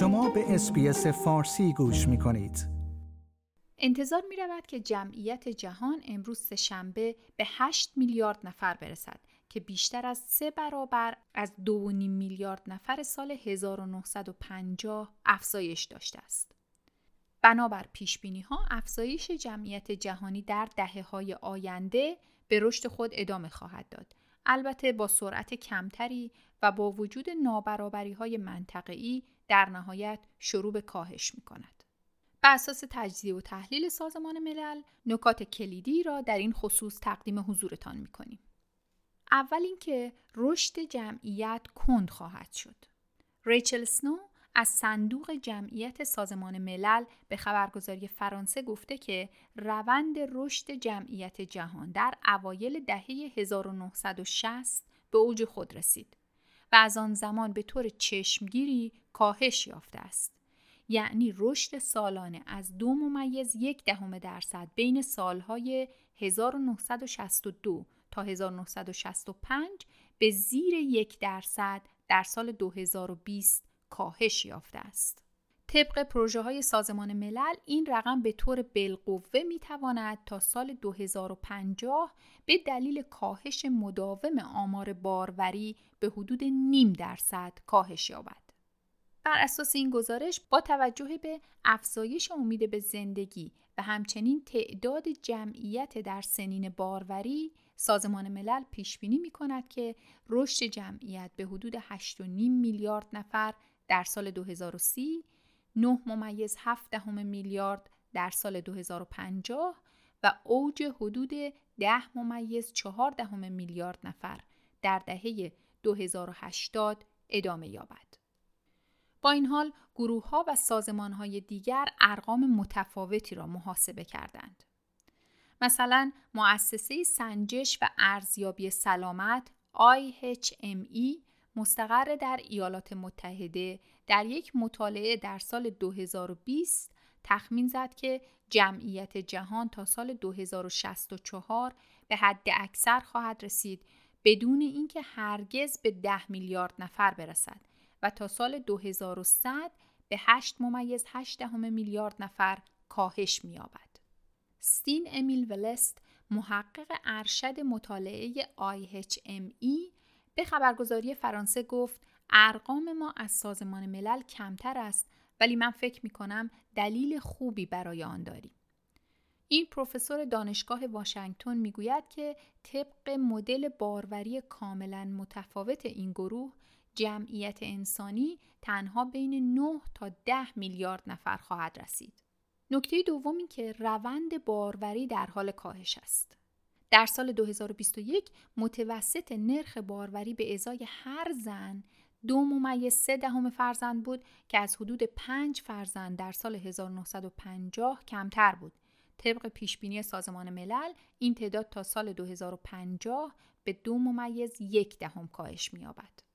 شما به اسپیس فارسی گوش می کنید. انتظار می رود که جمعیت جهان امروز شنبه به 8 میلیارد نفر برسد که بیشتر از سه برابر از 2.5 میلیارد نفر سال 1950 افزایش داشته است. بنابر پیش بینی ها افزایش جمعیت جهانی در دهه های آینده به رشد خود ادامه خواهد داد. البته با سرعت کمتری و با وجود نابرابری های منطقه‌ای در نهایت شروع به کاهش می کند. بر اساس تجزیه و تحلیل سازمان ملل نکات کلیدی را در این خصوص تقدیم حضورتان می کنیم. اول اینکه رشد جمعیت کند خواهد شد. ریچل سنو از صندوق جمعیت سازمان ملل به خبرگزاری فرانسه گفته که روند رشد جمعیت جهان در اوایل دهه 1960 به اوج خود رسید و از آن زمان به طور چشمگیری کاهش یافته است. یعنی رشد سالانه از دو ممیز یک دهم درصد بین سالهای 1962 تا 1965 به زیر یک درصد در سال 2020 کاهش یافته است. طبق پروژه های سازمان ملل این رقم به طور بالقوه می تواند تا سال 2050 به دلیل کاهش مداوم آمار باروری به حدود نیم درصد کاهش یابد. بر اساس این گزارش با توجه به افزایش امید به زندگی و همچنین تعداد جمعیت در سنین باروری سازمان ملل پیش بینی می کند که رشد جمعیت به حدود 8.5 میلیارد نفر در سال 2030 9 ممیز 7 دهم میلیارد در سال 2050 و اوج حدود 10 ممیز 4 دهم میلیارد نفر در دهه 2080 ادامه یابد. با این حال گروه ها و سازمان های دیگر ارقام متفاوتی را محاسبه کردند. مثلا مؤسسه سنجش و ارزیابی سلامت IHME مستقر در ایالات متحده در یک مطالعه در سال 2020 تخمین زد که جمعیت جهان تا سال 2064 به حد اکثر خواهد رسید بدون اینکه هرگز به 10 میلیارد نفر برسد و تا سال 2100 به 8 ممیز 8 دهم میلیارد نفر کاهش می‌یابد. ستین امیل ولست محقق ارشد مطالعه IHME به خبرگزاری فرانسه گفت ارقام ما از سازمان ملل کمتر است ولی من فکر می کنم دلیل خوبی برای آن داریم. این پروفسور دانشگاه واشنگتن می‌گوید که طبق مدل باروری کاملا متفاوت این گروه جمعیت انسانی تنها بین 9 تا 10 میلیارد نفر خواهد رسید. نکته دوم این که روند باروری در حال کاهش است. در سال 2021 متوسط نرخ باروری به ازای هر زن دو ممیز سه دهم فرزند بود که از حدود پنج فرزند در سال 1950 کمتر بود. طبق پیشبینی سازمان ملل این تعداد تا سال 2050 به دو ممیز یک دهم کاهش می‌یابد.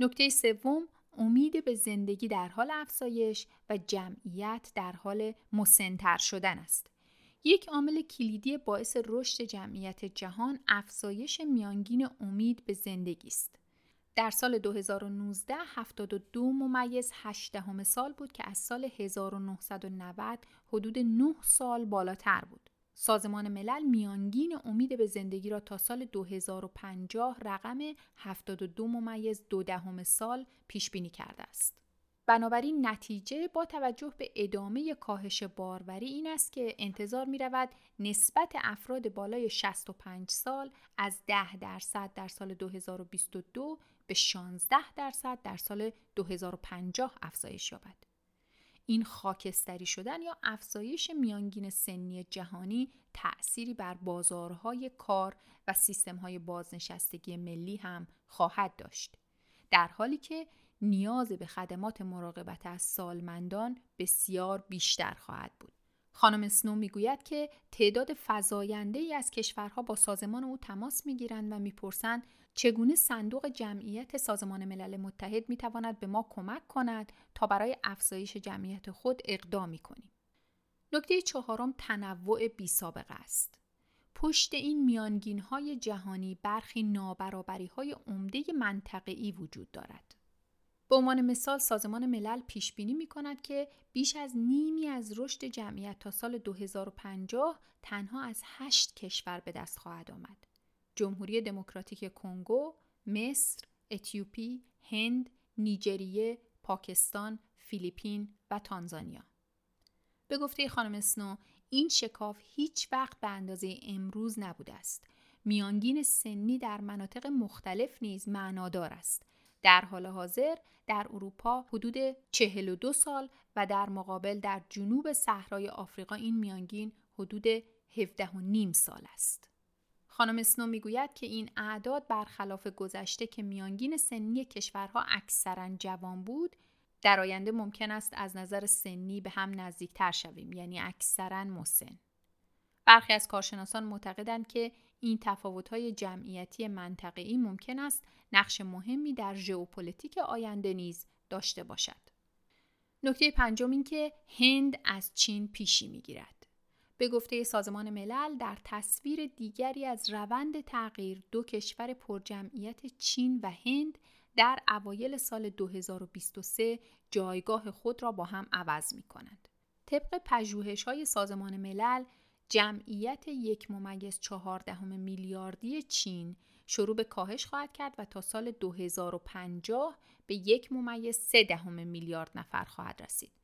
نکته سوم امید به زندگی در حال افزایش و جمعیت در حال مسنتر شدن است. یک عامل کلیدی باعث رشد جمعیت جهان افزایش میانگین امید به زندگی است. در سال 2019 72 ممیز 8 دهم سال بود که از سال 1990 حدود 9 سال بالاتر بود. سازمان ملل میانگین امید به زندگی را تا سال 2050 رقم 72 ممیز دو دهم سال پیش بینی کرده است. بنابراین نتیجه با توجه به ادامه کاهش باروری این است که انتظار می رود نسبت افراد بالای 65 سال از 10 درصد در سال 2022 به 16 درصد در سال 2050 افزایش یابد. این خاکستری شدن یا افزایش میانگین سنی جهانی تأثیری بر بازارهای کار و سیستمهای بازنشستگی ملی هم خواهد داشت. در حالی که نیاز به خدمات مراقبت از سالمندان بسیار بیشتر خواهد بود. خانم سنو می‌گوید که تعداد فزاینده ای از کشورها با سازمان او تماس می‌گیرند و می‌پرسند چگونه صندوق جمعیت سازمان ملل متحد می‌تواند به ما کمک کند تا برای افزایش جمعیت خود اقدامی کنیم. نکته چهارم تنوع بی سابقه است. پشت این میانگین های جهانی برخی نابرابری های عمده منطقه‌ای وجود دارد. به عنوان مثال سازمان ملل پیش بینی می کند که بیش از نیمی از رشد جمعیت تا سال 2050 تنها از هشت کشور به دست خواهد آمد. جمهوری دموکراتیک کنگو، مصر، اتیوپی، هند، نیجریه، پاکستان، فیلیپین و تانزانیا. به گفته خانم اسنو این شکاف هیچ وقت به اندازه امروز نبوده است. میانگین سنی در مناطق مختلف نیز معنادار است. در حال حاضر در اروپا حدود 42 سال و در مقابل در جنوب صحرای آفریقا این میانگین حدود 17 و نیم سال است. خانم اسنو می‌گوید که این اعداد برخلاف گذشته که میانگین سنی کشورها اکثرا جوان بود در آینده ممکن است از نظر سنی به هم نزدیکتر شویم یعنی اکثرا مسن برخی از کارشناسان معتقدند که این تفاوت‌های جمعیتی منطقه‌ای ممکن است نقش مهمی در ژئوپلیتیک آینده نیز داشته باشد. نکته پنجم این که هند از چین پیشی می‌گیرد. به گفته سازمان ملل در تصویر دیگری از روند تغییر دو کشور پرجمعیت چین و هند در اوایل سال 2023 جایگاه خود را با هم عوض می کنند. طبق پژوهش های سازمان ملل جمعیت یک ممیز چهاردهم میلیاردی چین شروع به کاهش خواهد کرد و تا سال 2050 به یک ممیز سه دهم میلیارد نفر خواهد رسید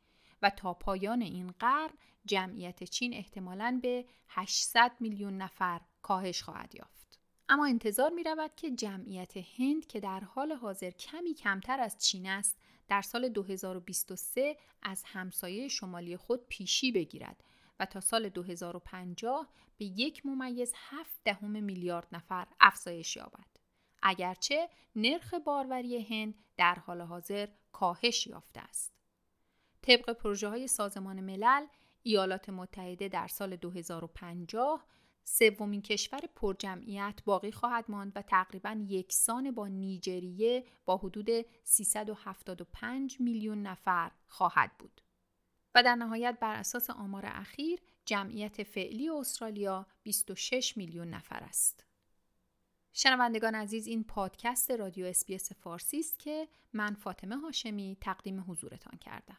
و تا پایان این قرن جمعیت چین احتمالاً به 800 میلیون نفر کاهش خواهد یافت. اما انتظار می رود که جمعیت هند که در حال حاضر کمی کمتر از چین است در سال 2023 از همسایه شمالی خود پیشی بگیرد و تا سال 2050 به یک ممیز هفت دهم میلیارد نفر افزایش یابد. اگرچه نرخ باروری هند در حال حاضر کاهش یافته است. طبق پروژه های سازمان ملل، ایالات متحده در سال 2050 سومین کشور پرجمعیت باقی خواهد ماند و تقریبا یکسان با نیجریه با حدود 375 میلیون نفر خواهد بود. و در نهایت بر اساس آمار اخیر جمعیت فعلی استرالیا 26 میلیون نفر است. شنوندگان عزیز این پادکست رادیو اسپیس فارسی است که من فاطمه هاشمی تقدیم حضورتان کردم.